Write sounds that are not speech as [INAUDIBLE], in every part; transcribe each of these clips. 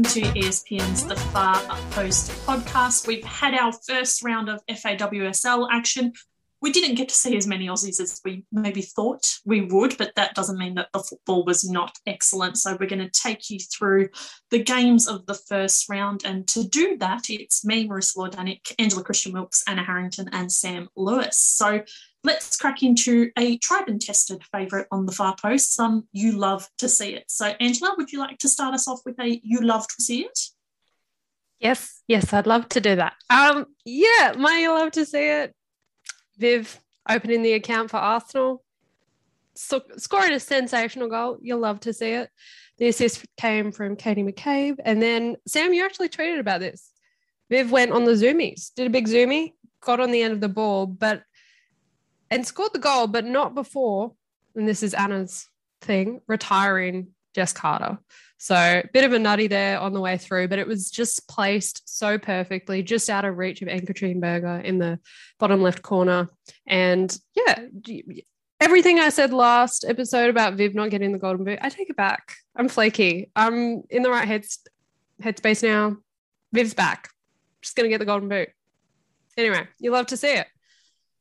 welcome to ESPN's The Far Post podcast. We've had our first round of FAWSL action. We didn't get to see as many Aussies as we maybe thought we would, but that doesn't mean that the football was not excellent. So we're going to take you through the games of the first round. And to do that, it's me, Marissa Lordanic, Angela Christian Wilkes, Anna Harrington, and Sam Lewis. So let's crack into a tried and tested favourite on the far post. Some you love to see it. So, Angela, would you like to start us off with a you love to see it? Yes, yes, I'd love to do that. Um, yeah, my you love to see it. Viv opening the account for Arsenal, so, scoring a sensational goal. You'll love to see it. The assist came from Katie McCabe, and then Sam, you actually tweeted about this. Viv went on the zoomies, did a big zoomie, got on the end of the ball, but and scored the goal, but not before, and this is Anna's thing, retiring Jess Carter. So bit of a nutty there on the way through, but it was just placed so perfectly, just out of reach of Ann-Katrin Berger in the bottom left corner. And yeah, everything I said last episode about Viv not getting the golden boot, I take it back. I'm flaky. I'm in the right heads headspace now. Viv's back. Just gonna get the golden boot. Anyway, you love to see it.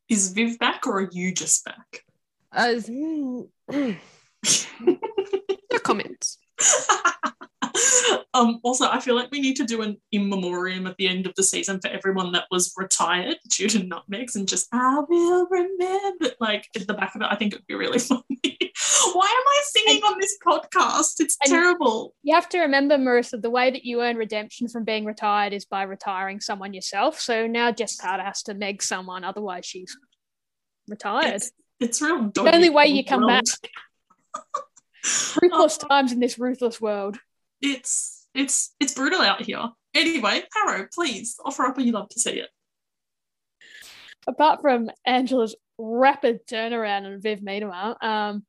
Is Viv back or are you just back? Uh, [LAUGHS] no comments. [LAUGHS] um, also, I feel like we need to do an in memoriam at the end of the season for everyone that was retired due to nutmegs and just, I will remember. Like at the back of it, I think it would be really [LAUGHS] funny. [LAUGHS] Why am I singing and, on this podcast? It's terrible. You have to remember, Marissa, the way that you earn redemption from being retired is by retiring someone yourself. So now Jess Carter has to meg someone, otherwise she's retired. It's, it's real. The only way you come world. back. [LAUGHS] ruthless oh. [LAUGHS] times in this ruthless world. It's it's it's brutal out here. Anyway, Harrow, please offer up what you love to see it. Apart from Angela's rapid turnaround and Viv Miedema, um,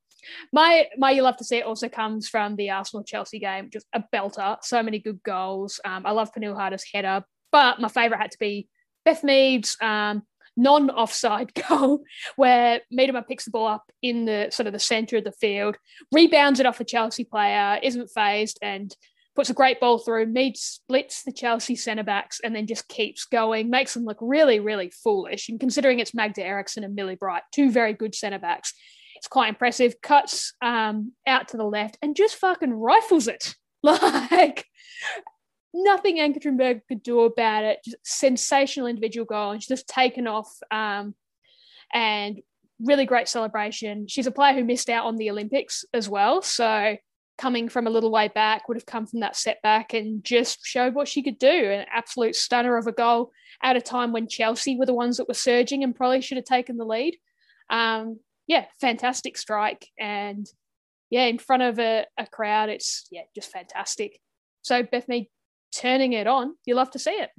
my my you love to see it also comes from the Arsenal Chelsea game, just a belter. So many good goals. Um, I love Pernille Harder's header, but my favourite had to be Beth Mead's um, non-offside [LAUGHS] goal where Miedema picks the ball up in the sort of the centre of the field, rebounds it off a Chelsea player, isn't phased, and puts a great ball through. Mead splits the Chelsea centre backs and then just keeps going, makes them look really, really foolish. And considering it's Magda Eriksson and Millie Bright, two very good centre backs, it's quite impressive. Cuts um, out to the left and just fucking rifles it. [LAUGHS] Like nothing Ann-Katrin Berger could do about it. Just sensational individual goal, and she's just taken off. Um, and really great celebration. She's a player who missed out on the Olympics as well, so coming from a little way back would have come from that setback and just showed what she could do. An absolute stunner of a goal at a time when Chelsea were the ones that were surging and probably should have taken the lead. Um, yeah, fantastic strike and yeah, in front of a, a crowd, it's yeah, just fantastic. So Bethany, turning it on, you love to see it.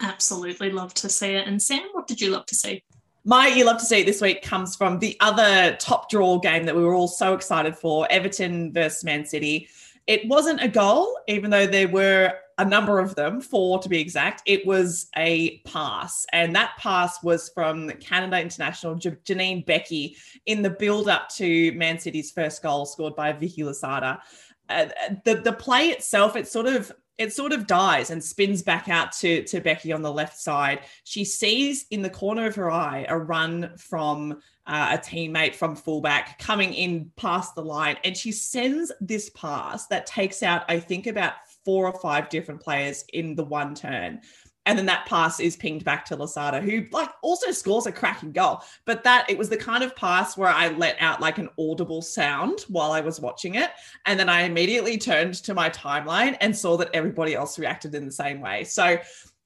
Absolutely love to see it. And Sam, what did you love to see? My you love to see it this week comes from the other top draw game that we were all so excited for Everton versus Man City. It wasn't a goal, even though there were a number of them, four to be exact. It was a pass, and that pass was from Canada international Janine Beckie in the build up to Man City's first goal, scored by Vicky Losada. Uh, the the play itself, it sort of it sort of dies and spins back out to, to Beckie on the left side. She sees in the corner of her eye a run from uh, a teammate from fullback coming in past the line, and she sends this pass that takes out, I think, about four or five different players in the one turn and then that pass is pinged back to Losada, who like also scores a cracking goal. But that it was the kind of pass where I let out like an audible sound while I was watching it, and then I immediately turned to my timeline and saw that everybody else reacted in the same way. So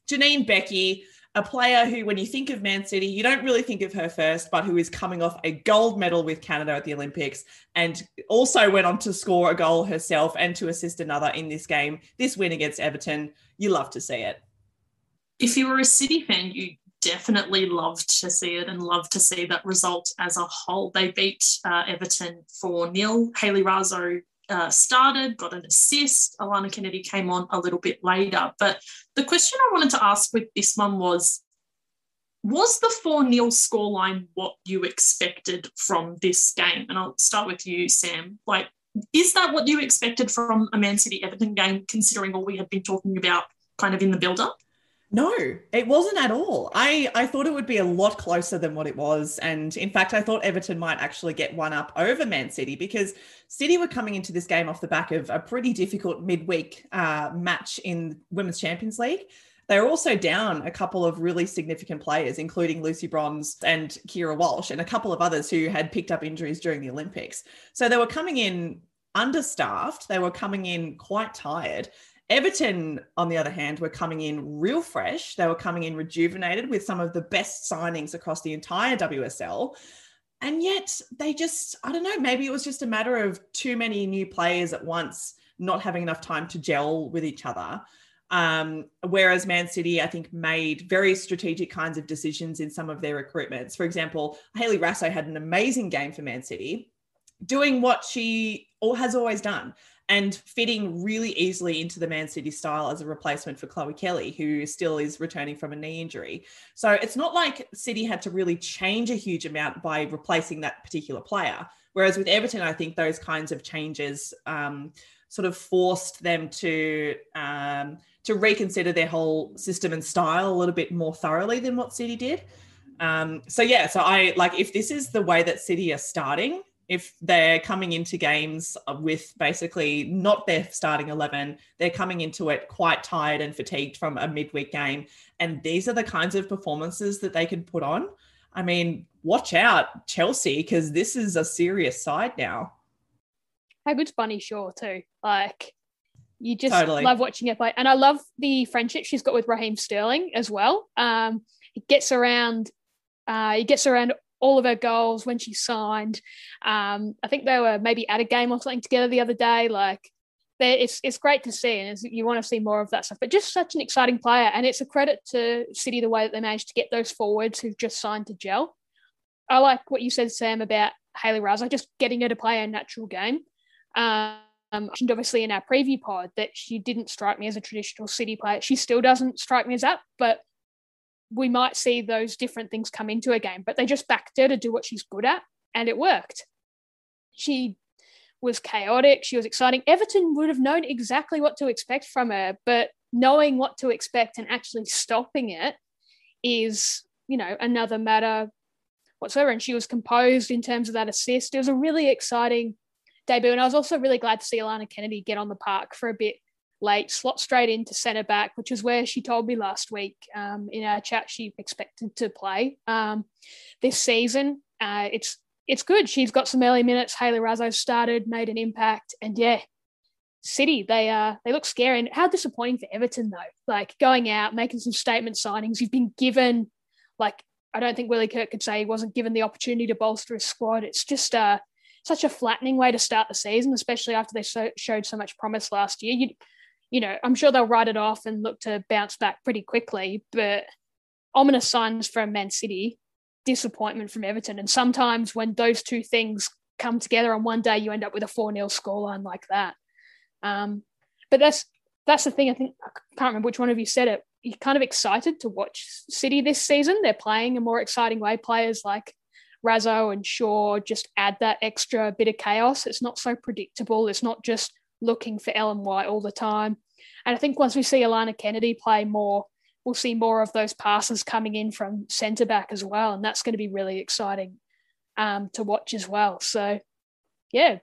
Janine Beckie. A player who, when you think of Man City, you don't really think of her first, but who is coming off a gold medal with Canada at the Olympics and also went on to score a goal herself and to assist another in this game. This win against Everton, you love to see it if you were a City fan, you definitely loved to see it and loved to see that result as a whole. They beat uh, Everton 4 0. Hayley Raso uh, started, got an assist. Alana Kennedy came on a little bit later. But the question I wanted to ask with this one was Was the 4 0 scoreline what you expected from this game? And I'll start with you, Sam. Like, is that what you expected from a Man City Everton game, considering all we had been talking about kind of in the build up? No, it wasn't at all. I, I thought it would be a lot closer than what it was. And in fact, I thought Everton might actually get one up over Man City because City were coming into this game off the back of a pretty difficult midweek uh, match in Women's Champions League. They were also down a couple of really significant players, including Lucy Bronze and Keira Walsh, and a couple of others who had picked up injuries during the Olympics. So they were coming in understaffed, they were coming in quite tired. Everton, on the other hand, were coming in real fresh. They were coming in rejuvenated with some of the best signings across the entire WSL. And yet they just, I don't know, maybe it was just a matter of too many new players at once, not having enough time to gel with each other. Um, whereas Man City, I think, made very strategic kinds of decisions in some of their recruitments. For example, Hayley Raso had an amazing game for Man City, doing what she has always done and fitting really easily into the Man City style as a replacement for Chloe Kelly, who still is returning from a knee injury. So it's not like City had to really change a huge amount by replacing that particular player. Whereas with Everton, I think those kinds of changes um, sort of forced them to um, to reconsider their whole system and style a little bit more thoroughly than what City did. Um, so yeah, so I like if this is the way that City are starting, if they're coming into games with basically not their starting 11, they're coming into it quite tired and fatigued from a midweek game. And these are the kinds of performances that they can put on. I mean, watch out, Chelsea, because this is a serious side now. How good's Bunny Shaw, too? Like, you just totally. love watching it play. And I love the friendship she's got with Raheem Sterling as well. Um, he gets around. Uh, he gets around all of her goals when she signed. Um, I think they were maybe at a game or something together the other day. Like, it's it's great to see, and you want to see more of that stuff. But just such an exciting player, and it's a credit to City the way that they managed to get those forwards who've just signed to gel. I like what you said, Sam, about Hayley Raso, just getting her to play a natural game. Um, obviously in our preview pod that she didn't strike me as a traditional City player. She still doesn't strike me as that, but we might see those different things come into a game, but they just backed her to do what she's good at, and it worked. She was chaotic, she was exciting. Everton would have known exactly what to expect from her, but knowing what to expect and actually stopping it is, you know, another matter whatsoever. And she was composed in terms of that assist. It was a really exciting debut. And I was also really glad to see Alana Kennedy get on the park for a bit late, slot straight into centre back, which is where she told me last week um, in our chat she expected to play um, this season. Uh, it's it's good. She's got some early minutes. Hayley Raso started, made an impact, and yeah, City they uh they look scary. And how disappointing for Everton though. Like going out, making some statement signings. You've been given like I don't think Willie Kirk could say he wasn't given the opportunity to bolster his squad. It's just uh such a flattening way to start the season, especially after they so, showed so much promise last year. You you know, I'm sure they'll write it off and look to bounce back pretty quickly. But ominous signs from Man City, disappointment from Everton. And sometimes when those two things come together on one day, you end up with a 4 0 scoreline like that. Um, but that's that's the thing. I think I can't remember which one of you said it. You're kind of excited to watch City this season. They're playing a more exciting way. Players like Raso and Shaw just add that extra bit of chaos. It's not so predictable. It's not just looking for Ellen White all the time. And I think once we see Alana Kennedy play more, we'll see more of those passes coming in from centre back as well. And that's going to be really exciting um, to watch as well. So, yeah,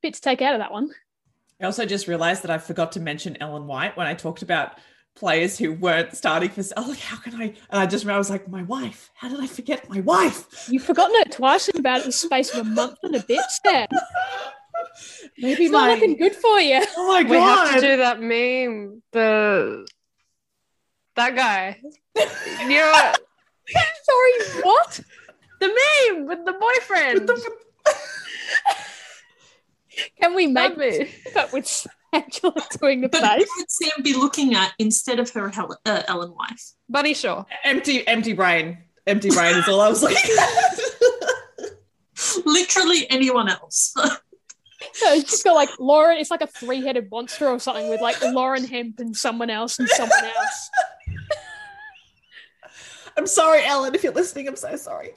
bit to take out of that one. I also just realised that I forgot to mention Ellen White when I talked about players who weren't starting for. Oh, like, how can I? And I just remember I was like, my wife. How did I forget my wife? You've forgotten it twice in about the space of a month and a bit, Sam. [LAUGHS] Maybe it's my... not looking good for you. Oh my god! We have to do that meme. The that guy. you know [LAUGHS] Sorry, what? The meme with the boyfriend. With the... Can we make it but with Angela doing the but face? What would Sam be looking at instead of her Helen, uh, Ellen White? Bunny Shaw. Empty, empty brain. Empty brain is all I was looking at. [LAUGHS] Literally anyone else. [LAUGHS] So it's just got like Lauren. It's like a three-headed monster or something with like Lauren Hemp and someone else and someone else. [LAUGHS] I'm sorry, Ellen, if you're listening. I'm so sorry.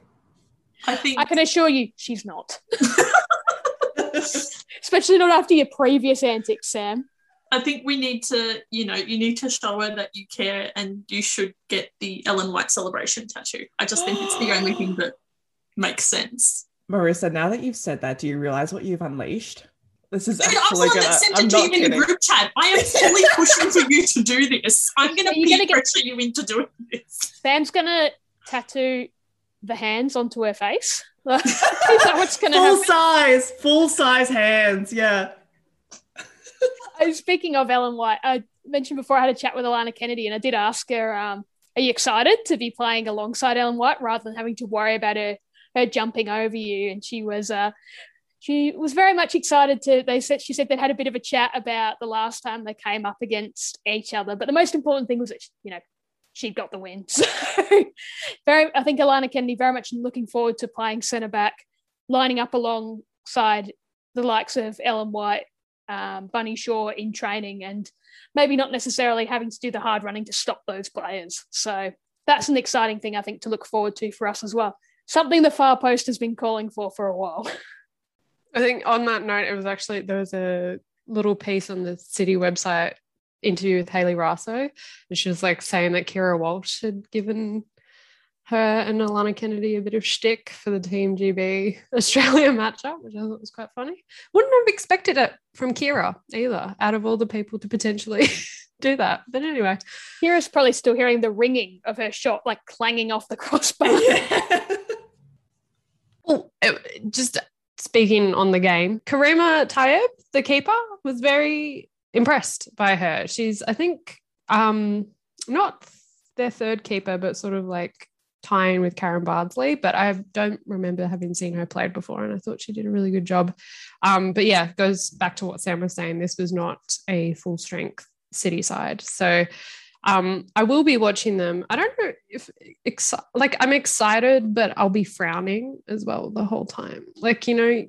I think I can assure you, she's not. [LAUGHS] Especially not after your previous antics, Sam. I think we need to, you know, you need to show her that you care and you should get the Ellen White celebration tattoo. I just think it's the only thing that makes sense. Marissa, now that you've said that, do you realize what you've unleashed? This is Dude, I'm actually the one gonna. that sent I'm it to not you in the group chat. I am fully [LAUGHS] pushing for you to do this. I'm gonna you peer gonna get- pressure you into doing this. Sam's gonna tattoo the hands onto her face. [LAUGHS] Is that what's gonna Full happen? size, full size hands. Yeah. Uh, Speaking of Ellen White, I mentioned before I had a chat with Alana Kennedy, and I did ask her, um, "Are you excited to be playing alongside Ellen White rather than having to worry about her her jumping over you?" And she was, uh, she was very much excited to. They said she said they'd had a bit of a chat about the last time they came up against each other, but the most important thing was that you know she got the win. [LAUGHS] So very, I think Alana Kennedy very much looking forward to playing centre back, lining up alongside the likes of Ellen White um, Bunny Shaw in training and maybe not necessarily having to do the hard running to stop those players. So that's an exciting thing I think to look forward to for us as well. Something the far post has been calling for for a while. [LAUGHS] I think on that note, it was actually there was a little piece on the city website interview with Hayley Raso, and she was like saying that Keira Walsh had given her and Alana Kennedy a bit of shtick for the Team GB [LAUGHS] Australia matchup, which I thought was quite funny. Wouldn't have expected it from Keira either, out of all the people to potentially [LAUGHS] do that. But anyway, Keira's probably still hearing the ringing of her shot, like clanging off the crossbar. Well, it- just speaking on the game, Karima Taieb, the keeper, was very impressed by her. She's, I think, um, not their third keeper, but sort of like tying with Karen Bardsley. But I don't remember having seen her played before, and I thought she did a really good job. Um, but yeah, goes back to what Sam was saying. This was not a full strength City side, so. Um, I will be watching them. I don't know if exci- like I'm excited, but I'll be frowning as well the whole time. Like you know,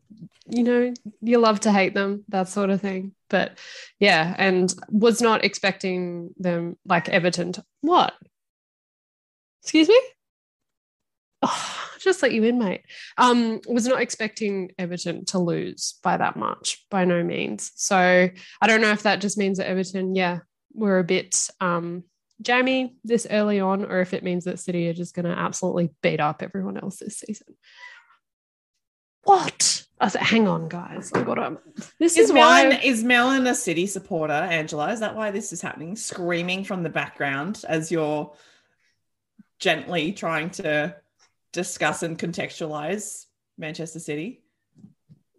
you know, you love to hate them, that sort of thing. But yeah, and was not expecting them like Everton. To, what? Excuse me. Oh, just let you in, mate. Um, was not expecting Everton to lose by that much, by no means. So I don't know if that just means that Everton, yeah, were a bit um, jammy this early on, or if it means that City are just going to absolutely beat up everyone else this season. What? I said, hang on, guys. I got to. This Is is why. Is Melon a city supporter, Angela? Is that why this is happening? Screaming from the background as you're gently trying to discuss and contextualize Manchester City.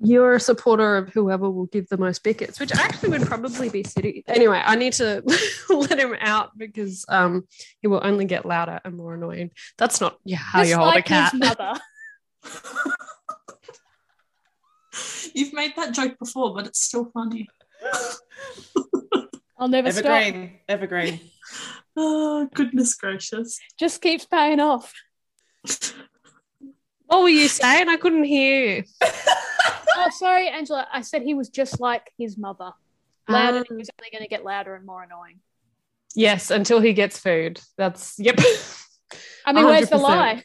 You're a supporter of whoever will give the most bickets, which actually would probably be City. Anyway, I need to [LAUGHS] let him out because um, he will only get louder and more annoying. That's not yeah, how Just you hold like a cat. his [LAUGHS] mother. You've made that joke before, but it's still funny. [LAUGHS] I'll never stop. Evergreen, evergreen. Oh, goodness gracious. Just keeps paying off. What were you saying? I couldn't hear. you. Oh, sorry, Angela. I said he was just like his mother. Louder, Um, he was only going to get louder and more annoying. yes, until he gets food. That's yep. I mean, where's the lie?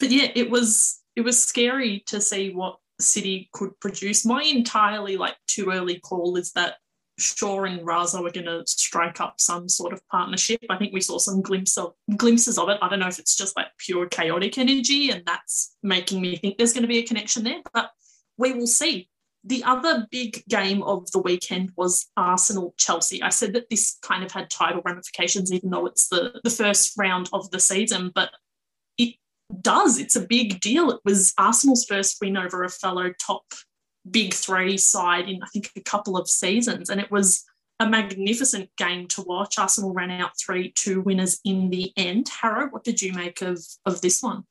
But yeah, it was it was scary to see what City could produce. My entirely like too early call is that Shaw and Raso were going to strike up some sort of partnership. I think we saw some glimpse of glimpses of it. I don't know if it's just like pure chaotic energy, and that's making me think there's going to be a connection there. But we will see. The other big game of the weekend was Arsenal Chelsea. I said that this kind of had title ramifications, even though it's the, the first round of the season, but it does. It's a big deal. It was Arsenal's first win over a fellow top big three side in, I think, a couple of seasons. And it was a magnificent game to watch. Arsenal ran out 3 2 winners in the end. Harrow, what did you make of, of this one?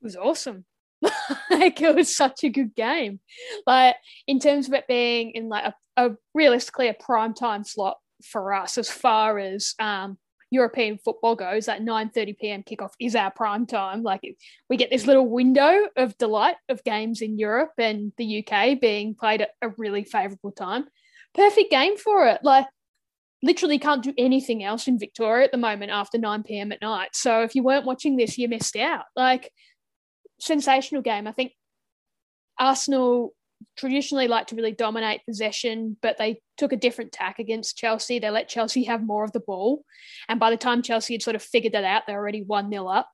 It was awesome. [LAUGHS] like it was such a good game. Like in terms of it being in like a, a realistically a prime time slot for us as far as um European football goes, that 9:30 p.m. kickoff is our prime time. Like we get this little window of delight of games in Europe and the UK being played at a really favourable time. Perfect game for it. Like literally can't do anything else in Victoria at the moment after 9 p.m. at night. So if you weren't watching this, you missed out. Like sensational game. I think Arsenal traditionally like to really dominate possession, but they took a different tack against Chelsea. They let Chelsea have more of the ball. And by the time Chelsea had sort of figured that out, they're already 1 0 up.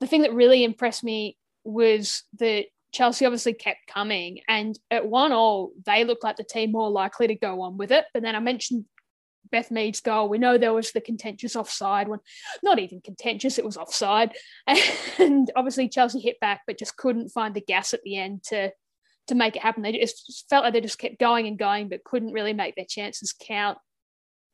The thing that really impressed me was that Chelsea obviously kept coming. And at 1 all, they looked like the team more likely to go on with it. But then I mentioned Beth Mead's goal. We know there was the contentious offside one, not even contentious, it was offside. [LAUGHS] And obviously Chelsea hit back, but just couldn't find the gas at the end to to make it happen. They just felt like they just kept going and going, but couldn't really make their chances count.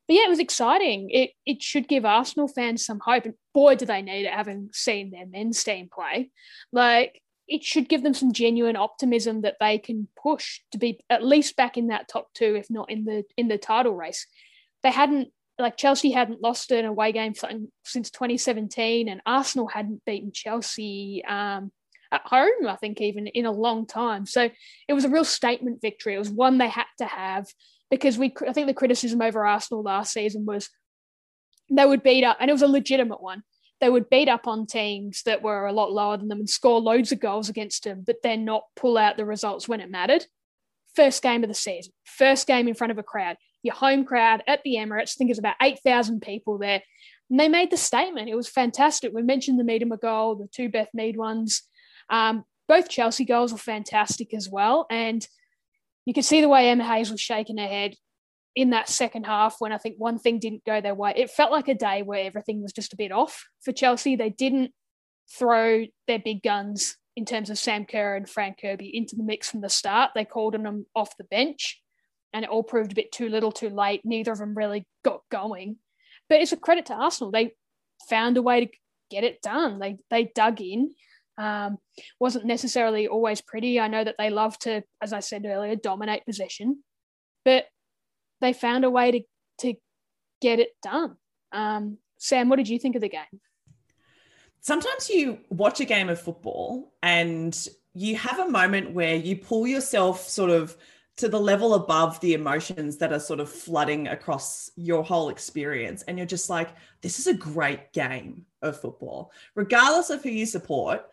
But yeah, it was exciting. It it should give Arsenal fans some hope. And boy, do they need it, having seen their men's team play. Like it should give them some genuine optimism that they can push to be at least back in that top two, if not in the in the title race. They hadn't like Chelsea hadn't lost an away game since 2017, and Arsenal hadn't beaten Chelsea um, at home, I think, even in a long time. So it was a real statement victory. It was one they had to have because we, I think the criticism over Arsenal last season was they would beat up, and it was a legitimate one. They would beat up on teams that were a lot lower than them and score loads of goals against them, but then not pull out the results when it mattered. First game of the season, first game in front of a crowd, your home crowd at the Emirates. I think it's about 8,000 people there. And they made the statement. It was fantastic. We mentioned the Miedema goal, the two Beth Mead ones. Um, both Chelsea goals were fantastic as well. And you could see the way Emma Hayes was shaking her head in that second half when I think one thing didn't go their way. It felt like a day where everything was just a bit off for Chelsea. They didn't throw their big guns in terms of Sam Kerr and Fran Kirby into the mix from the start. They called on them off the bench and it all proved a bit too little too late. Neither of them really got going. But it's a credit to Arsenal. They found a way to get it done. They they dug in um, wasn't necessarily always pretty. I know that they love to, as I said earlier, dominate possession, but they found a way to to get it done. Um, Sam, what did you think of the game? Sometimes you watch a game of football and you have a moment where you pull yourself sort of to the level above the emotions that are sort of flooding across your whole experience. And you're just like, this is a great game of football. Regardless of who you support,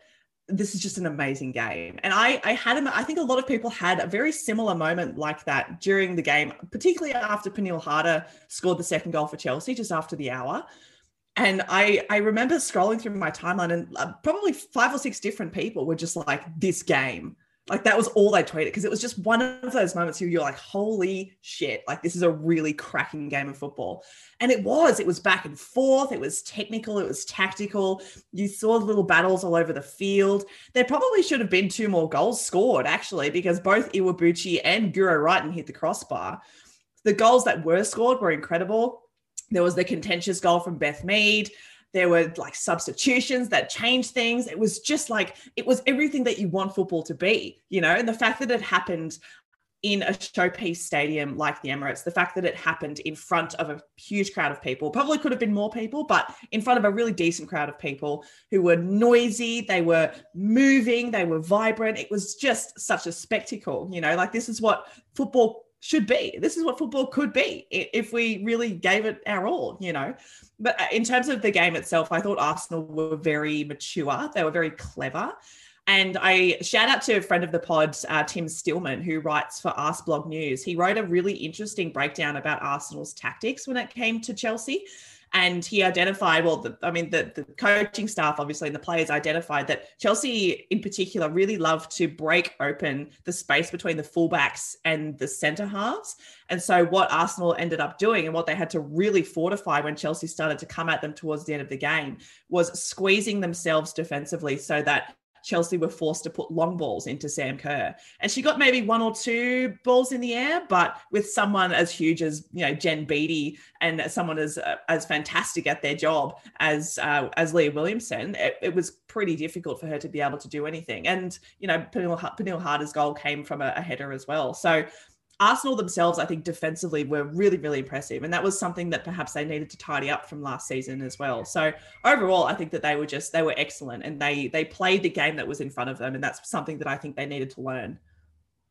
this is just an amazing game. And I, I had, a, I think a lot of people had a very similar moment like that during the game, particularly after Pernille Harder scored the second goal for Chelsea just after the hour. And I, I remember scrolling through my timeline and uh, probably five or six different people were just like, this game, like that was all they tweeted because it was just one of those moments where you're like, holy shit, like this is a really cracking game of football. And it was, it was back and forth, it was technical, it was tactical. You saw little battles all over the field. There probably should have been two more goals scored, actually, because both Iwabuchi and Guro Reiten hit the crossbar. The goals that were scored were incredible. There was the contentious goal from Beth Mead. There were like substitutions that changed things. It was just like, it was everything that you want football to be, you know? And the fact that it happened in a showpiece stadium like the Emirates, the fact that it happened in front of a huge crowd of people, probably could have been more people, but in front of a really decent crowd of people who were noisy, they were moving, they were vibrant. It was just such a spectacle, you know, like this is what football should be. This is what football could be if we really gave it our all, you know. But uh, in terms of the game itself, I thought Arsenal were very mature. They were very clever. And I shout out to a friend of the pod, uh, Tim Stillman, who writes for Ask Arseblog News. He wrote a really interesting breakdown about Arsenal's tactics when it came to Chelsea and he identified well the, i mean the, the coaching staff obviously and the players identified that chelsea in particular really loved to break open the space between the fullbacks and the centre halves. And so what arsenal ended up doing and what they had to really fortify when chelsea started to come at them towards the end of the game was squeezing themselves defensively so that Chelsea were forced to put long balls into Sam Kerr. And she got maybe one or two balls in the air, but with someone as huge as, you know, Jen Beattie and someone as uh, as fantastic at their job as uh, as Leah Williamson, it, it, was pretty difficult for her to be able to do anything. And, you know, Pernille Harder's goal came from a, a header as well. So Arsenal themselves, I think, defensively were really, really impressive. And that was something that perhaps they needed to tidy up from last season as well. So overall, I think that they were just they were excellent and they they played the game that was in front of them. And that's something that I think they needed to learn.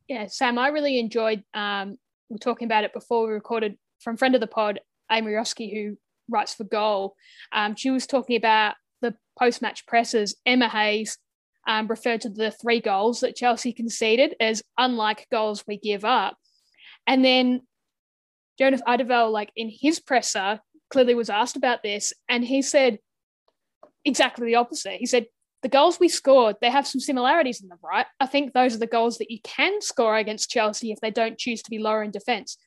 Yeah, Sam, I really enjoyed um we are talking about it before we recorded from friend of the pod, Amee Ruszkai, who writes for Goal. Um, she was talking about the post-match presses, Emma Hayes um, referred to the three goals that Chelsea conceded as unlike goals we give up. And then Jonas Eidevall, like in his presser, clearly was asked about this, and he said exactly the opposite. He said, the goals we scored, they have some similarities in them, right? I think those are the goals that you can score against Chelsea if they don't choose to be lower in defence.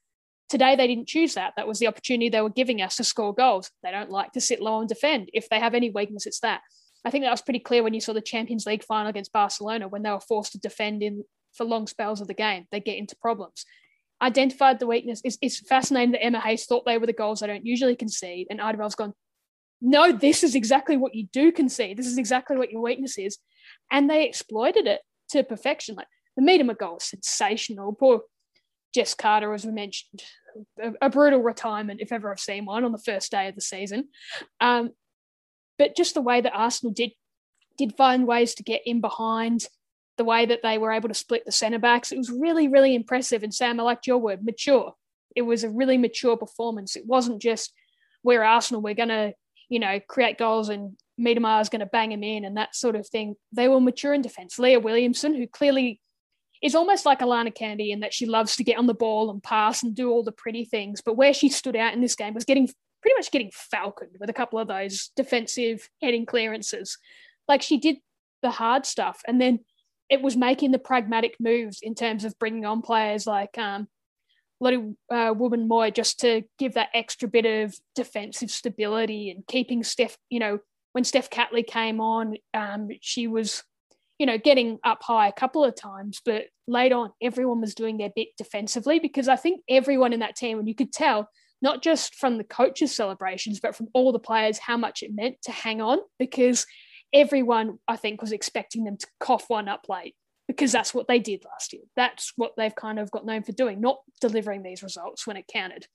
Today, they didn't choose that. That was the opportunity they were giving us to score goals. They don't like to sit low and defend. If they have any weakness, it's that. I think that was pretty clear when you saw the Champions League final against Barcelona when they were forced to defend in for long spells of the game. They get into problems. Identified the weakness. It's, it's fascinating that Emma Hayes thought they were the goals they don't usually concede, and Eidevall's gone, no, this is exactly what you do concede. This is exactly what your weakness is. And they exploited it to perfection. Like the Miedema goal was sensational. Poor Jess Carter, as we mentioned, a, a, brutal retirement, if ever I've seen one, on the first day of the season. Um, but just the way that Arsenal did did find ways to get in behind, the way that they were able to split the centre backs, it was really, really impressive. And Sam, I liked your word, mature. It was a really mature performance. It wasn't just we're Arsenal, we're going to, you know, create goals and Miedema is going to bang him in and that sort of thing. They were mature in defence. Leah Williamson, who clearly is almost like Alana Kennedy in that she loves to get on the ball and pass and do all the pretty things. But where she stood out in this game was getting pretty much getting falconed with a couple of those defensive heading clearances. Like she did the hard stuff, and then it was making the pragmatic moves in terms of bringing on players like um, Lottie uh, Wubben-Moy just to give that extra bit of defensive stability and keeping Steph. You know, when Steph Catley came on, um, she was you know, getting up high a couple of times, but late on, everyone was doing their bit defensively because I think everyone in that team, and you could tell not just from the coaches' celebrations, but from all the players, how much it meant to hang on because everyone, I think, was expecting them to cough one up late because that's what they did last year. That's what they've kind of got known for doing, not delivering these results when it counted.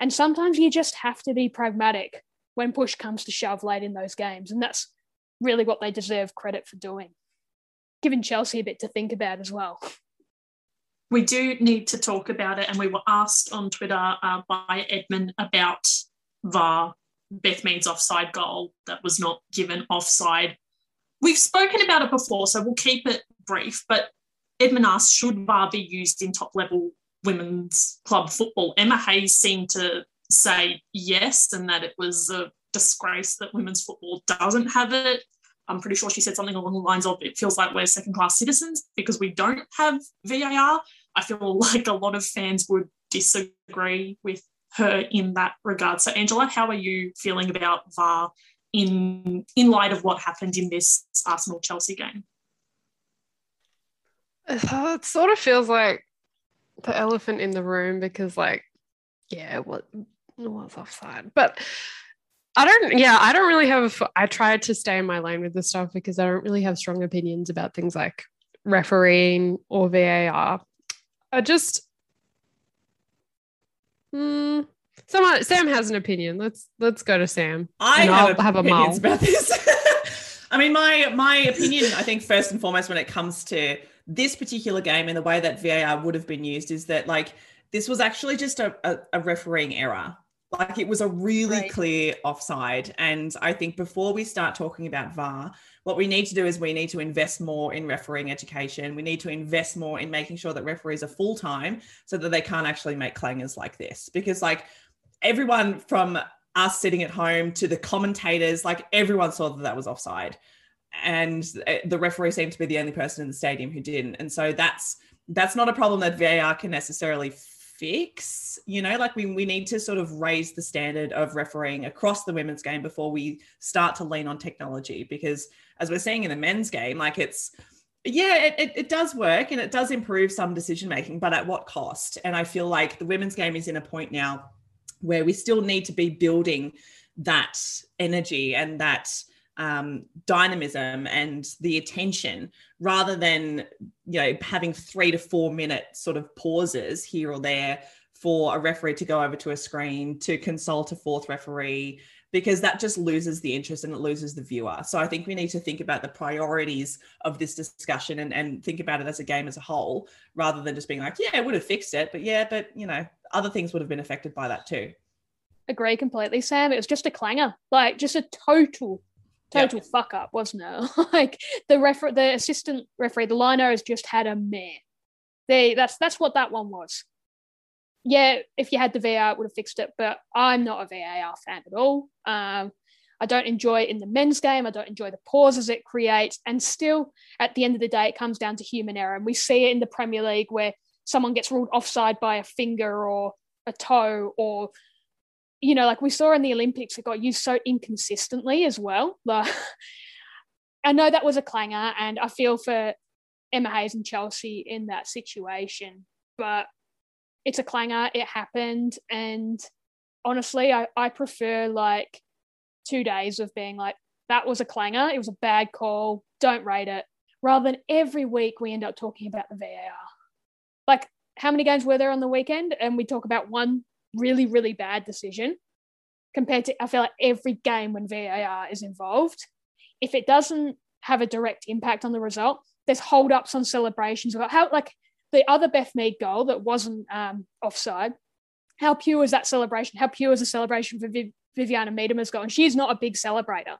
And sometimes you just have to be pragmatic when push comes to shove late in those games. And that's really what they deserve credit for doing. Giving Chelsea a bit to think about as well we do need to talk about it. And we were asked on Twitter uh, by Edmund about VAR, Beth Mead's offside goal that was not given offside. We've spoken about it before, so we'll keep it brief. But Edmund asked, should VAR be used in top level women's club football? Emma Hayes seemed to say yes, and that it was a disgrace that women's football doesn't have it. I'm pretty sure she said something along the lines of it feels like we're second class citizens because we don't have VAR. I feel [LAUGHS] like a lot of fans would disagree with her in that regard. So, Angela, how are you feeling about VAR in in light of what happened in this Arsenal Chelsea game? It sort of feels like the elephant in the room because, like, yeah, what was offside, but I don't, yeah, I don't really have, I try to stay in my lane with this stuff because I don't really have strong opinions about things like refereeing or VAR. I just, hmm, someone, Sam has an opinion. Let's, let's go to Sam. I have, have, a opinions about this. [LAUGHS] I mean, my, my opinion, I think first and foremost, when it comes to this particular game and the way that VAR would have been used is that like, this was actually just a, a, a refereeing error like it was a really right. clear offside. And I think before we start talking about VAR, what we need to do is we need to invest more in refereeing education. We need to invest more in making sure that referees are full time so that they can't actually make clangers like this. Because, like, everyone from us sitting at home to the commentators, like, everyone saw that that was offside. And eh, the referee seemed to be the only person in the stadium who didn't. And so that's that's not a problem that VAR can necessarily fix. You know, like we, we need to sort of raise the standard of refereeing across the women's game before we start to lean on technology. Because as we're seeing in the men's game, like it's, yeah, it, it, it does work and it does improve some decision making, but at what cost? And I feel like the women's game is in a point now where we still need to be building that energy and that um, dynamism and the attention rather than you know having three to four minute sort of pauses here or there for a referee to go over to a screen to consult a fourth referee because that just loses the interest and it loses the viewer. So I think we need to think about the priorities of this discussion and, and think about it as a game as a whole, rather than just being like, yeah, it would have fixed it, but yeah, but you know, other things would have been affected by that too. Agree completely, Sam. It was just a clanger, like just a total total yep. fuck up, wasn't it? [LAUGHS] like the refer- the assistant referee, the lino has just had a mare. They that's that's what that one was. Yeah, if you had the VAR, it would have fixed it, but I'm not a VAR fan at all. Um, I don't enjoy it in the men's game. I don't enjoy the pauses it creates. And still, at the end of the day, it comes down to human error. And we see it in the Premier League where someone gets ruled offside by a finger or a toe or you know, like we saw in the Olympics, it got used so inconsistently as well. [LAUGHS] Like, I know that was a clanger, and I feel for Emma Hayes and Chelsea in that situation, but it's a clanger. It happened. And honestly, I, I prefer like two days of being like, that was a clanger. It was a bad call. Don't rate it. Rather than every week we end up talking about the VAR. Like, how many games were there on the weekend? And we talk about one really, really bad decision compared to I feel like every game when VAR is involved. If it doesn't have a direct impact on the result, there's hold ups on celebrations about how like the other Beth Mead goal that wasn't um, offside. How pure is that celebration? How pure is the celebration for Viv- Vivianne Miedema's goal? And she's not a big celebrator.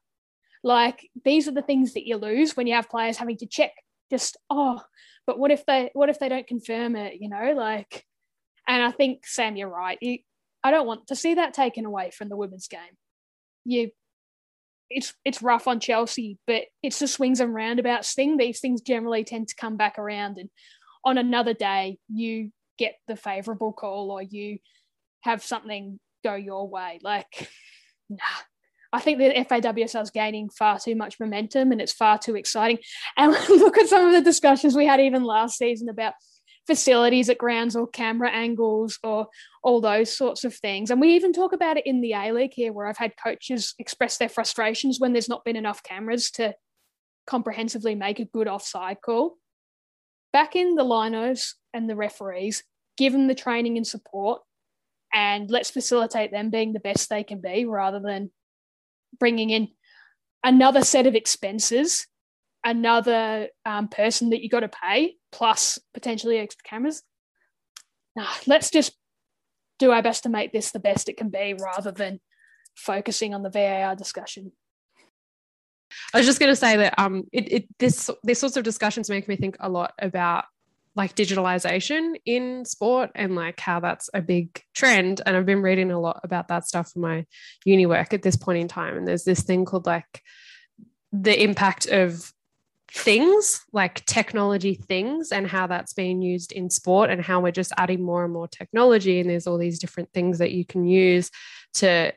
Like these are the things that you lose when you have players having to check. Just oh, but what if they what if they don't confirm it? You know, like and I think, Sam, you're right. You, I don't want to see that taken away from the women's game. You, it's it's rough on Chelsea, but it's the swings and roundabouts thing. These things generally tend to come back around, and on another day, you get the favourable call or you have something go your way. Like, [LAUGHS] nah. I think the FAWSL is gaining far too much momentum and it's far too exciting. [LAUGHS] And look at some of the discussions we had even last season about facilities at grounds or camera angles or all those sorts of things. And we even talk about it in the A League here, where I've had coaches express their frustrations when there's not been enough cameras to comprehensively make a good offside call. Back in the linos and the referees, give them the training and support, and let's facilitate them being the best they can be rather than bringing in another set of expenses another um, person that you got to pay plus potentially extra cameras. Nah, let's just do our best to make this the best it can be rather than focusing on the VAR discussion. I was just going to say that um, it, it this these sorts of discussions make me think a lot about like digitalization in sport and like how that's a big trend. And I've been reading a lot about that stuff for my uni work at this point in time. And there's this thing called like the impact of things like technology things and how that's being used in sport and how we're just adding more and more technology and there's all these different things that you can use to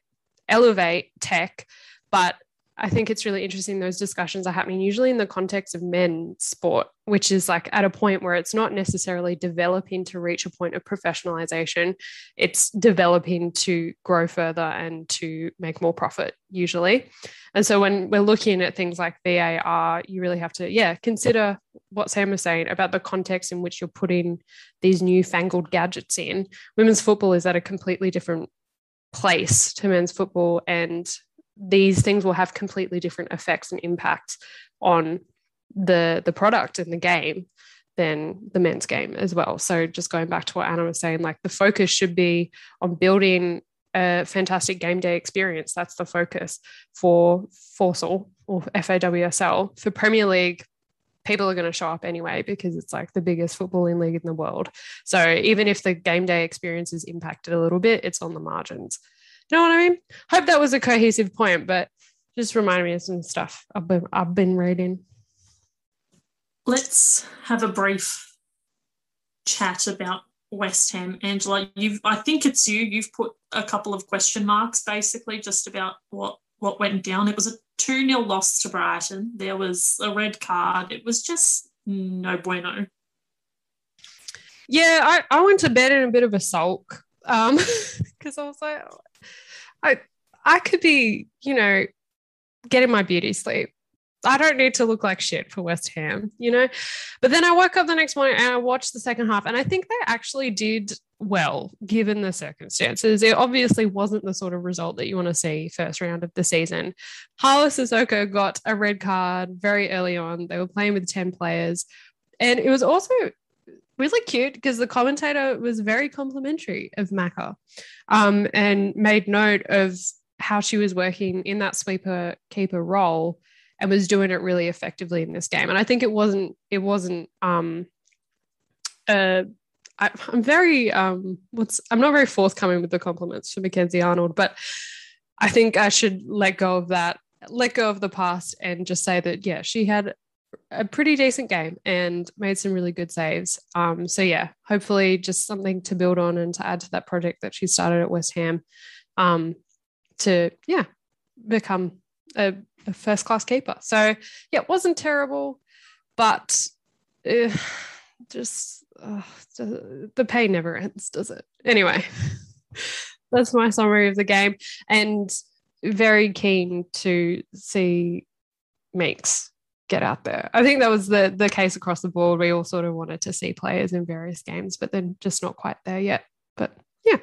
elevate tech but I think it's really interesting those discussions are happening usually in the context of men's sport, which is like at a point where it's not necessarily developing to reach a point of professionalization. It's developing to grow further and to make more profit, usually. And so when we're looking at things like VAR, you really have to, yeah, consider what Sam was saying about the context in which you're putting these newfangled gadgets in. Women's football is at a completely different place to men's football and these things will have completely different effects and impacts on the the product and the game than the men's game as well. So just going back to what Anna was saying, like the focus should be on building a fantastic game day experience. That's the focus for Forsal or FAWSL. For Premier League, people are going to show up anyway because it's like the biggest footballing league in the world. So even if the game day experience is impacted a little bit, it's on the margins. You know what I mean? Hope that was a cohesive point, but just remind me of some stuff I've been, I've been reading. Let's have a brief chat about West Ham. Angela, you've I think it's you. You've put a couple of question marks basically just about what what went down. It was a 2 0 loss to Brighton. There was a red card. It was just no bueno. Yeah, I, I went to bed in a bit of a sulk um [LAUGHS] because I was like, I I could be, you know, getting my beauty sleep. I don't need to look like shit for West Ham, you know? But then I woke up the next morning and I watched the second half, and I think they actually did well given the circumstances. It obviously wasn't the sort of result that you want to see first round of the season. Hawa Cissoko got a red card very early on. They were playing with 10 players. And it was also really cute because the commentator was very complimentary of Macca um, and made note of how she was working in that sweeper keeper role and was doing it really effectively in this game. And I think it wasn't it wasn't um uh I, am very um what's I'm not very forthcoming with the compliments to Mackenzie Arnold, but I think I should let go of that, let go of the past and just say that yeah, she had a pretty decent game and made some really good saves. Um, so yeah, hopefully just something to build on and to add to that project that she started at West Ham. Um, to yeah, become a, a first class keeper. So yeah, it wasn't terrible, but uh, just uh, the pain never ends, does it? Anyway, [LAUGHS] that's my summary of the game, and very keen to see Meeks get out there. I think that was the the case across the board. We all sort of wanted to see players in various games, but then just not quite there yet. But yeah.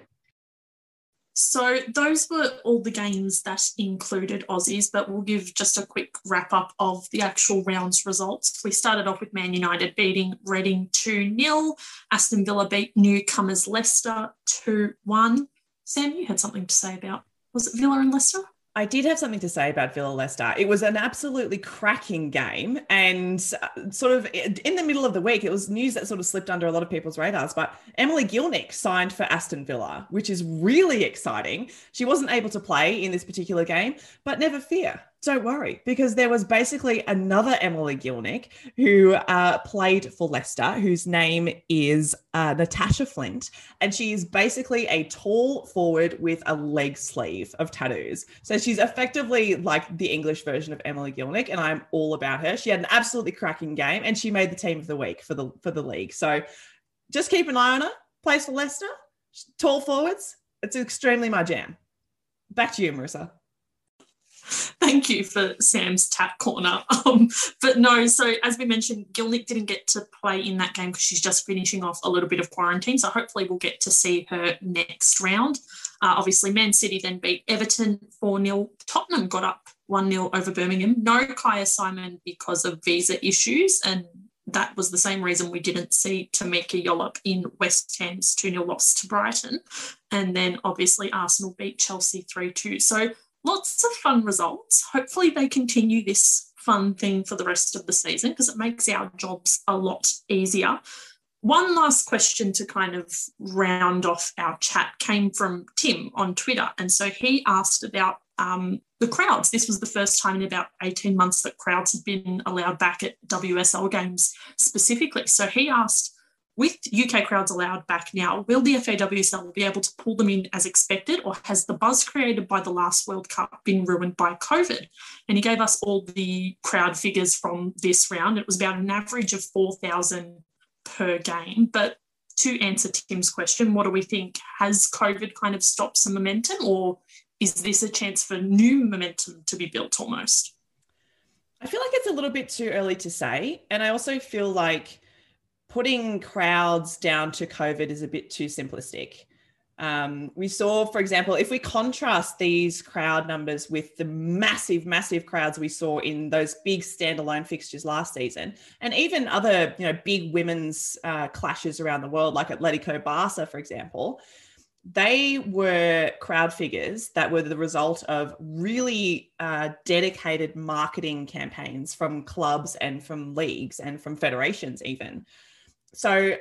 So those were all the games that included Aussies, but we'll give just a quick wrap up of the actual rounds results. We started off with Man United beating Reading 2 0. Aston Villa beat newcomers Leicester 2 1. Sam, you had something to say about was it Villa and Leicester? I did have something to say about Villa Leicester. It was an absolutely cracking game. And uh, sort of in the middle of the week, it was news that sort of slipped under a lot of people's radars. But Emily Gielnik signed for Aston Villa, which is really exciting. She wasn't able to play in this particular game, but never fear don't worry, because there was basically another Emily Gielnik who uh, played for Leicester, whose name is uh, Natasha Flint. And she is basically a tall forward with a leg sleeve of tattoos. So she's effectively like the English version of Emily Gielnik. and I'm all about her. She had an absolutely cracking game, and she made the team of the week for the for the league. So just keep an eye on her. Plays for Leicester, tall forwards. It's extremely my jam. Back to you, Marissa. [LAUGHS] Thank you for Sam's tap corner. [LAUGHS] Um, but no, so as we mentioned, Gielnik didn't get to play in that game because she's just finishing off a little bit of quarantine. So hopefully we'll get to see her next round. Uh, obviously, Man City then beat Everton 4 0. Tottenham got up 1 0 over Birmingham. No Kyah Simon because of visa issues. And that was the same reason we didn't see Tameka Yallop in West Ham's 2 0 loss to Brighton. And then obviously Arsenal beat Chelsea 3 2. So lots of fun results. Hopefully, they continue this fun thing for the rest of the season because it makes our jobs a lot easier. One last question to kind of round off our chat came from Tim on Twitter. And so he asked about um, the crowds. This was the first time in about 18 months that crowds had been allowed back at WSL games specifically. So he asked, with UK crowds allowed back now, will the FAWSL be able to pull them in as expected, or has the buzz created by the last World Cup been ruined by COVID? And he gave us all the crowd figures from this round. It was about an average of 4,000 per game. But to answer Tim's question, what do we think? Has COVID kind of stopped some momentum, or is this a chance for new momentum to be built almost? I feel like it's a little bit too early to say. And I also feel like putting crowds down to COVID is a bit too simplistic. Um, we saw, for example, if we contrast these crowd numbers with the massive, massive crowds we saw in those big standalone fixtures last season, and even other, you know, big women's uh, clashes around the world, like Atletico Barca, for example, they were crowd figures that were the result of really uh, dedicated marketing campaigns from clubs and from leagues and from federations, even so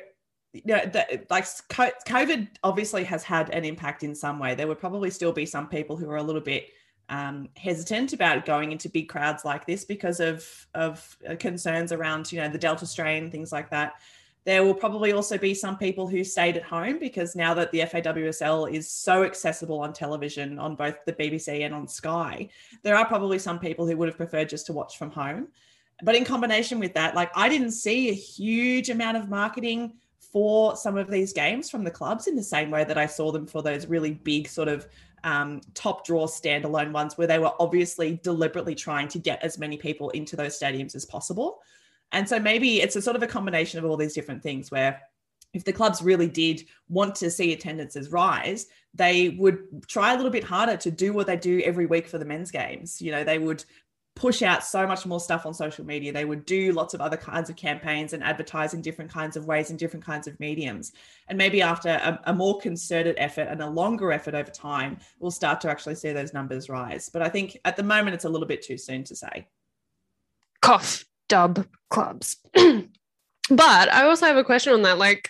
you know, the, like COVID obviously has had an impact in some way. There would probably still be some people who are a little bit um, hesitant about going into big crowds like this because of of uh, concerns around you know the Delta strain, things like that. There will probably also be some people who stayed at home because now that the FAWSL is so accessible on television, on both the BBC and on Sky, there are probably some people who would have preferred just to watch from home but in combination with that, like I didn't see a huge amount of marketing for some of these games from the clubs in the same way that I saw them for those really big sort of um, top draw standalone ones where they were obviously deliberately trying to get as many people into those stadiums as possible. And so maybe it's a sort of a combination of all these different things where if the clubs really did want to see attendances rise, they would try a little bit harder to do what they do every week for the men's games. You know, they would push out so much more stuff on social media. They would do lots of other kinds of campaigns and advertise in different kinds of ways in different kinds of mediums. And maybe after a, a, more concerted effort and a longer effort over time, we'll start to actually see those numbers rise. But I think at the moment, it's a little bit too soon to say. Cough, dub clubs. [CLEARS THROAT] but I also have a question on that. Like,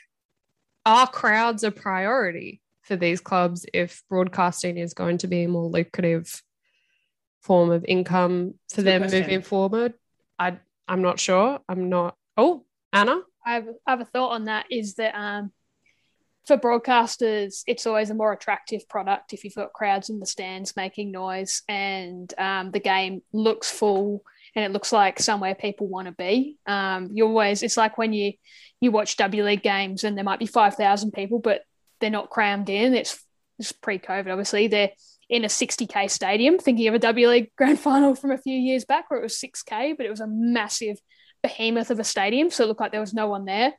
are crowds a priority for these clubs if broadcasting is going to be more lucrative form of income for them moving forward? I I'm not sure. I'm not. Oh, Anna, I have, I have a thought on that. Is that um, for broadcasters, it's always a more attractive product if you've got crowds in the stands making noise and um, the game looks full and it looks like somewhere people want to be. Um, you always it's like when you you watch W League games and there might be five thousand people, but they're not crammed in. It's, it's pre-COVID, obviously. They're in a 60k stadium. Thinking of a W League grand final from a few years back where it was 6k, but it was a massive behemoth of a stadium, so it looked like there was no one there.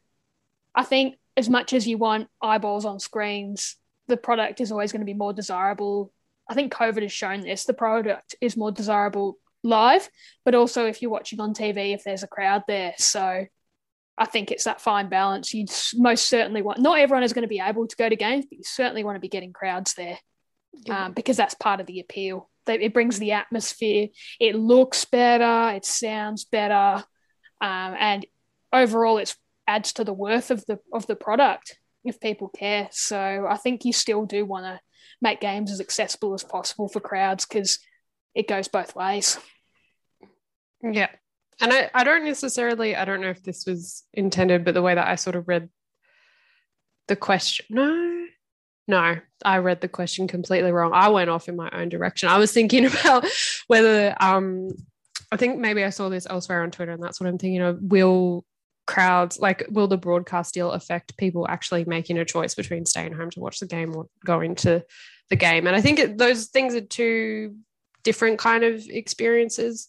I think as much as you want eyeballs on screens, the product is always going to be more desirable. I think COVID has shown this. The product is more desirable live, but also if you're watching on TV, if there's a crowd there. So I think it's that fine balance. You most certainly want, not everyone is going to be able to go to games, but you certainly want to be getting crowds there um, because that's part of the appeal. It brings the atmosphere. It looks better. It sounds better, um, and overall, it adds to the worth of the of the product if people care. So I think you still do want to make games as accessible as possible for crowds because it goes both ways. Yeah. And I, I don't necessarily, I don't know if this was intended, but the way that I sort of read the question, no, no, I read the question completely wrong. I went off in my own direction. I was thinking [LAUGHS] about whether um I think maybe I saw this elsewhere on Twitter and that's what I'm thinking of. Will crowds like will the broadcast deal affect people actually making a choice between staying home to watch the game or going to the game? And I think it, those things are two different kind of experiences.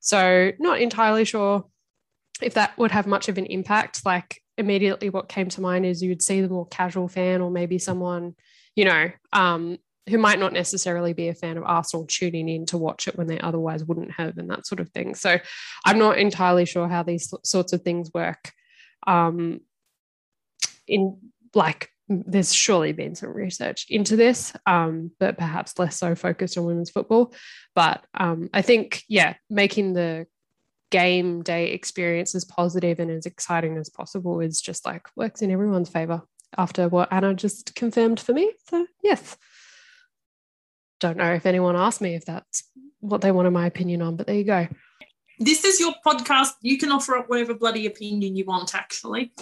So not entirely sure if that would have much of an impact. Like immediately what came to mind is you would see the more casual fan or maybe someone, you know, um, who might not necessarily be a fan of Arsenal tuning in to watch it when they otherwise wouldn't have and that sort of thing. So I'm not entirely sure how these sorts of things work. Um, in like, there's surely been some research into this, um, but perhaps less so focused on women's football. But um, I think, yeah, making the game day experience as positive and as exciting as possible is just like works in everyone's favor after what Anna just confirmed for me. So, yes. Don't know if anyone asked me if that's what they wanted my opinion on, but there you go. This is your podcast. You can offer up whatever bloody opinion you want, actually.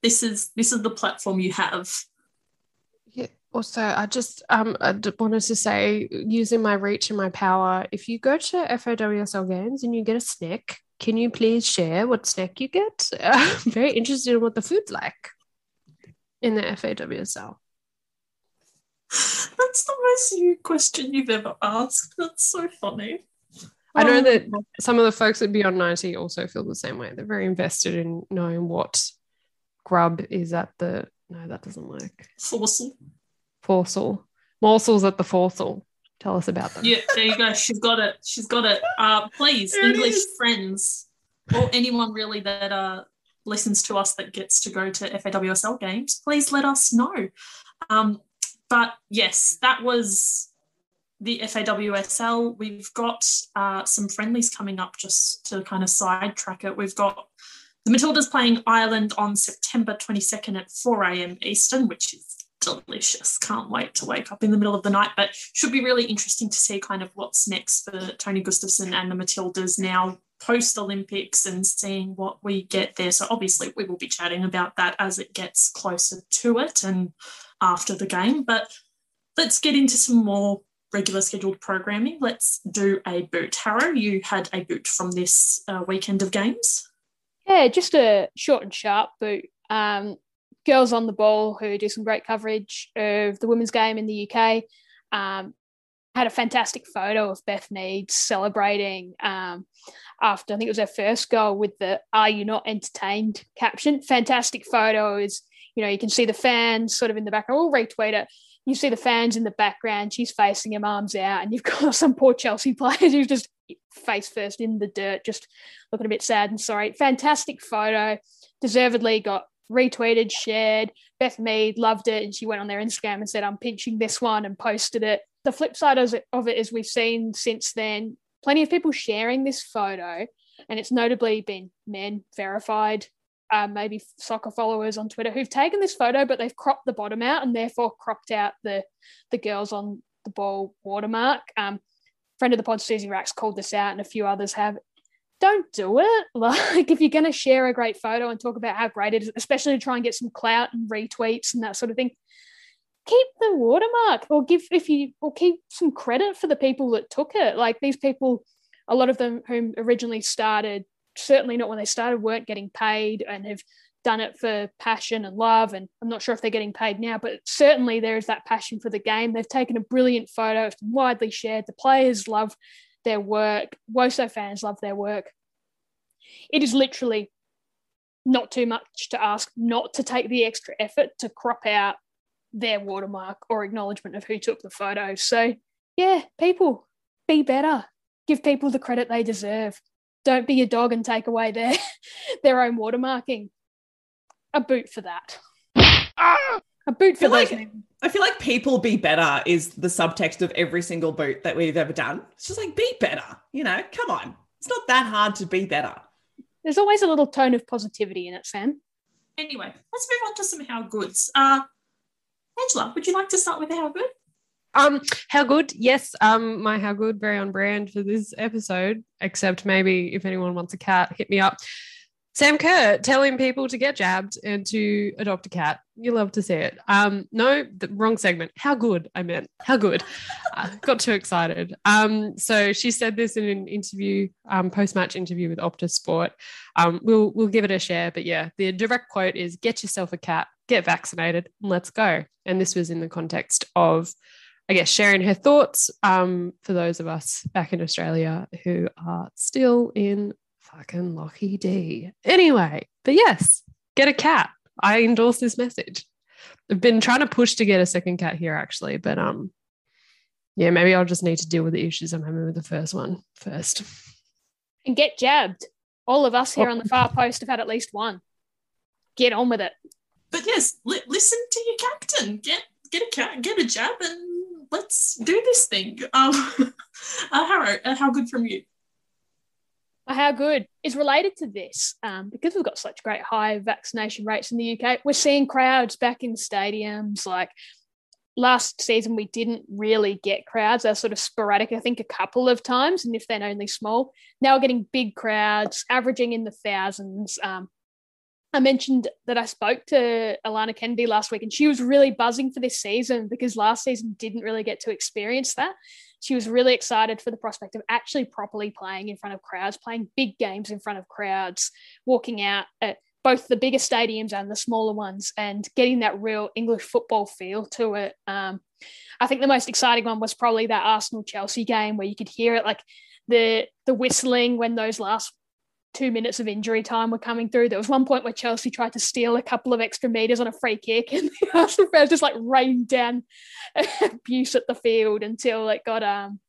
This is this is the platform you have also i just um I wanted to say using my reach and my power if you go to fawsl games and you get a snack can you please share what snack you get [LAUGHS] i'm very interested in what the food's like in the fawsl that's the most you question you've ever asked that's so funny I know that oh. some of the folks at Beyond 90 also feel the same way. They're very invested in knowing what grub is at the. No, that doesn't work. Fawsl. Forsal. Morsels at the Forsal. Tell us about them. Yeah, there you go. She's got it. She's got it. Uh, please, there English friends or anyone really that uh, listens to us that gets to go to FAWSL games, please let us know. Um, but yes, that was the FAWSL. We've got uh, some friendlies coming up just to kind of sidetrack it. We've got the Matildas playing Ireland on September 22nd at 4 a.m. Eastern, which is delicious. Can't wait to wake up in the middle of the night. But should be really interesting to see kind of what's next for Tony Gustavsson and the Matildas now post Olympics and seeing what we get there. So obviously we will be chatting about that as it gets closer to it and after the game. But let's get into some more regular scheduled programming. Let's do a boot. Harrow, you had a boot from this uh, weekend of games. Yeah, just a short and sharp boot. Um, girls on the ball who do some great coverage of the women's game in the UK. Um, had a fantastic photo of Beth Meads celebrating um, after I think it was her first goal with the "Are you not entertained?" caption. Fantastic photo is you know you can see the fans sort of in the background. We'll retweet it. You see the fans in the background. She's facing him, arms out, and you've [LAUGHS] got some poor Chelsea players who've just face first in the dirt, just looking a bit sad and sorry. Fantastic photo, deservedly got retweeted, shared. Beth Mead loved it, and she went on their Instagram and said, "I'm pinching this one," and posted it. The flip side of it is we've seen since then plenty of people sharing this photo, and it's notably been men verified. Uh, maybe soccer followers on Twitter who've taken this photo, but they've cropped the bottom out and therefore cropped out the the girls on the ball watermark. Um, friend of the pod, Susie Rax, called this out, and a few others have. Don't do it. [LAUGHS] Like, if you're going to share a great photo and talk about how great it is, especially to try and get some clout and retweets and that sort of thing, keep the watermark or give if you or keep some credit for the people that took it. Like these people, a lot of them whom originally started, certainly not when they started, weren't getting paid and have done it for passion and love. And I'm not sure if they're getting paid now, but certainly there is that passion for the game. They've taken a brilliant photo, it's widely shared. The players love their work, WOSO fans love their work. It is literally not too much to ask not to take the extra effort to crop out their watermark or acknowledgement of who took the photo. So, yeah, people, be better. Give people the credit they deserve. Don't be a dog and take away their [LAUGHS] their own watermarking a boot for that. Ah! A boot for I those. like, I feel like people be better is the subtext of every single boot that we've ever done. It's just like be better. You know, come on. It's not that hard to be better. There's always a little tone of positivity in it, Sam. Anyway, let's move on to some how goods. Uh, Angela, would you like to start with how good? Um, how good? Yes, um, my how good, very on brand for this episode. Except maybe if anyone wants a cat, hit me up. Sam Kerr telling people to get jabbed and to adopt a cat. You love to see it. Um, no, the wrong segment. How good? I meant how good. uh, got too excited. Um, so she said this in an interview, um, post-match interview with Optus Sport. Um, we'll we'll give it a share, but yeah, the direct quote is: "Get yourself a cat, get vaccinated, and let's go." And this was in the context of. I guess sharing her thoughts um, for those of us back in Australia who are still in fucking Lockie D. Anyway, but yes, get a cat. I endorse this message. I've been trying to push to get a second cat here actually, but um, yeah, maybe I'll just need to deal with the issues I'm having with the first one first. And get jabbed. All of us here Oh. on the far post have had at least one. Get on with it. But yes, li- listen to your captain. Get get a cat, get a jab, and let's do this thing. Um, [LAUGHS] uh, Harrow, uh, how good from you? How good is related to this um, because we've got such great high vaccination rates in the UK. We're seeing crowds back in stadiums. Like last season, we didn't really get crowds. They're sort of sporadic, I think, a couple of times, and if they're only small. Now we're getting big crowds, averaging in the thousands. Um, I mentioned that I spoke to Alana Kennedy last week, and she was really buzzing for this season because last season didn't really get to experience that. She was really excited for the prospect of actually properly playing in front of crowds, playing big games in front of crowds, walking out at both the bigger stadiums and the smaller ones, and getting that real English football feel to it. Um, I think the most exciting one was probably that Arsenal Chelsea game where you could hear it like the the whistling when those last two minutes of injury time were coming through. There was one point where Chelsea tried to steal a couple of extra meters on a free kick, and [LAUGHS] the Arsenal fans just like rained down [LAUGHS] abuse at the field until it got um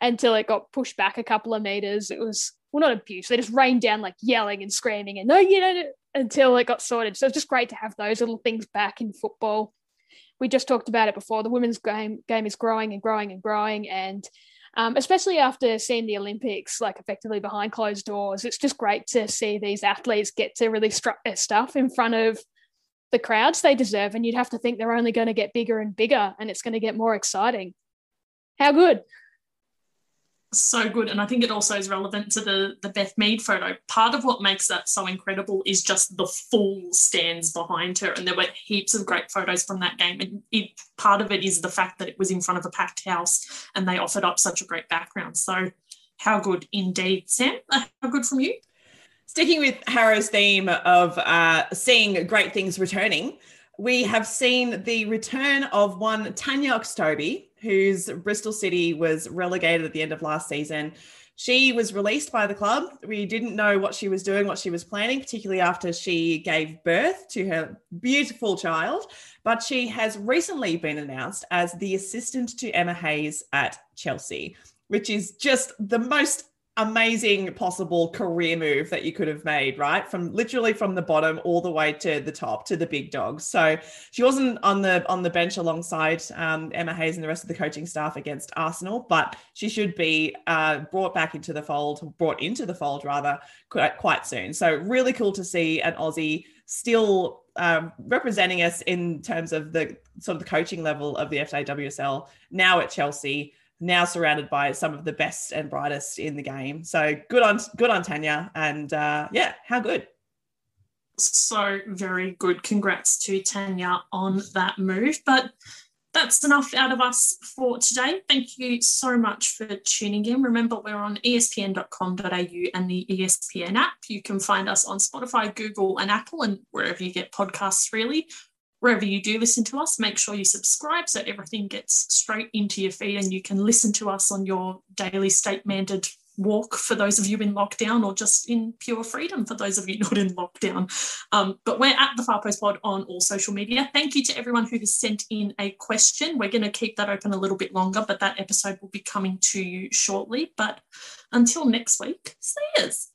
until it got pushed back a couple of meters. It was well not abuse, they just rained down like yelling and screaming and no, you know, until it got sorted. So it's just great to have those little things back in football. We just talked about it before. The women's game game is growing and growing and growing, and um, especially after seeing the Olympics, like effectively behind closed doors, it's just great to see these athletes get to really strut their stuff in front of the crowds they deserve. And you'd have to think they're only going to get bigger and bigger, and it's going to get more exciting. How good? So good, and I think it also is relevant to the the Beth Mead photo. Part of what makes that so incredible is just the full stands behind her, and there were heaps of great photos from that game. And it, part of it is the fact that it was in front of a packed house, and they offered up such a great background. So, how good indeed, Sam? Uh, How good from you? Sticking with Harrow's theme of uh, seeing great things returning, we have seen the return of one Tanya Oxtoby, whose Bristol City was relegated at the end of last season. She was released by the club. We didn't know what she was doing, what she was planning, particularly after she gave birth to her beautiful child. But she has recently been announced as the assistant to Emma Hayes at Chelsea. which is just the most amazing possible career move that you could have made, right? From literally from the bottom all the way to the top to the big dogs. So she wasn't on the on the bench alongside um, Emma Hayes and the rest of the coaching staff against Arsenal, but she should be uh, brought back into the fold, brought into the fold rather quite, quite soon. So really cool to see an Aussie still um, representing us in terms of the sort of the coaching level of the FAWSL now at Chelsea now surrounded by some of the best and brightest in the game. So good on good on Tanya, and uh, yeah, how good. So very good. Congrats to Tanya on that move. But that's enough out of us for today. Thank you so much for tuning in. Remember, we're on espn.com.au and the ESPN app. You can find us on Spotify, Google, and Apple, and wherever you get podcasts, really wherever you do listen to us, make sure you subscribe so everything gets straight into your feed and you can listen to us on your daily state mandated walk for those of you in lockdown or just in pure freedom for those of you [LAUGHS] not in lockdown. Um, but we're at the Far Post Pod on all social media. Thank you to everyone who has sent in a question. We're going to keep that open a little bit longer, but that episode will be coming to you shortly. But until next week, see yous.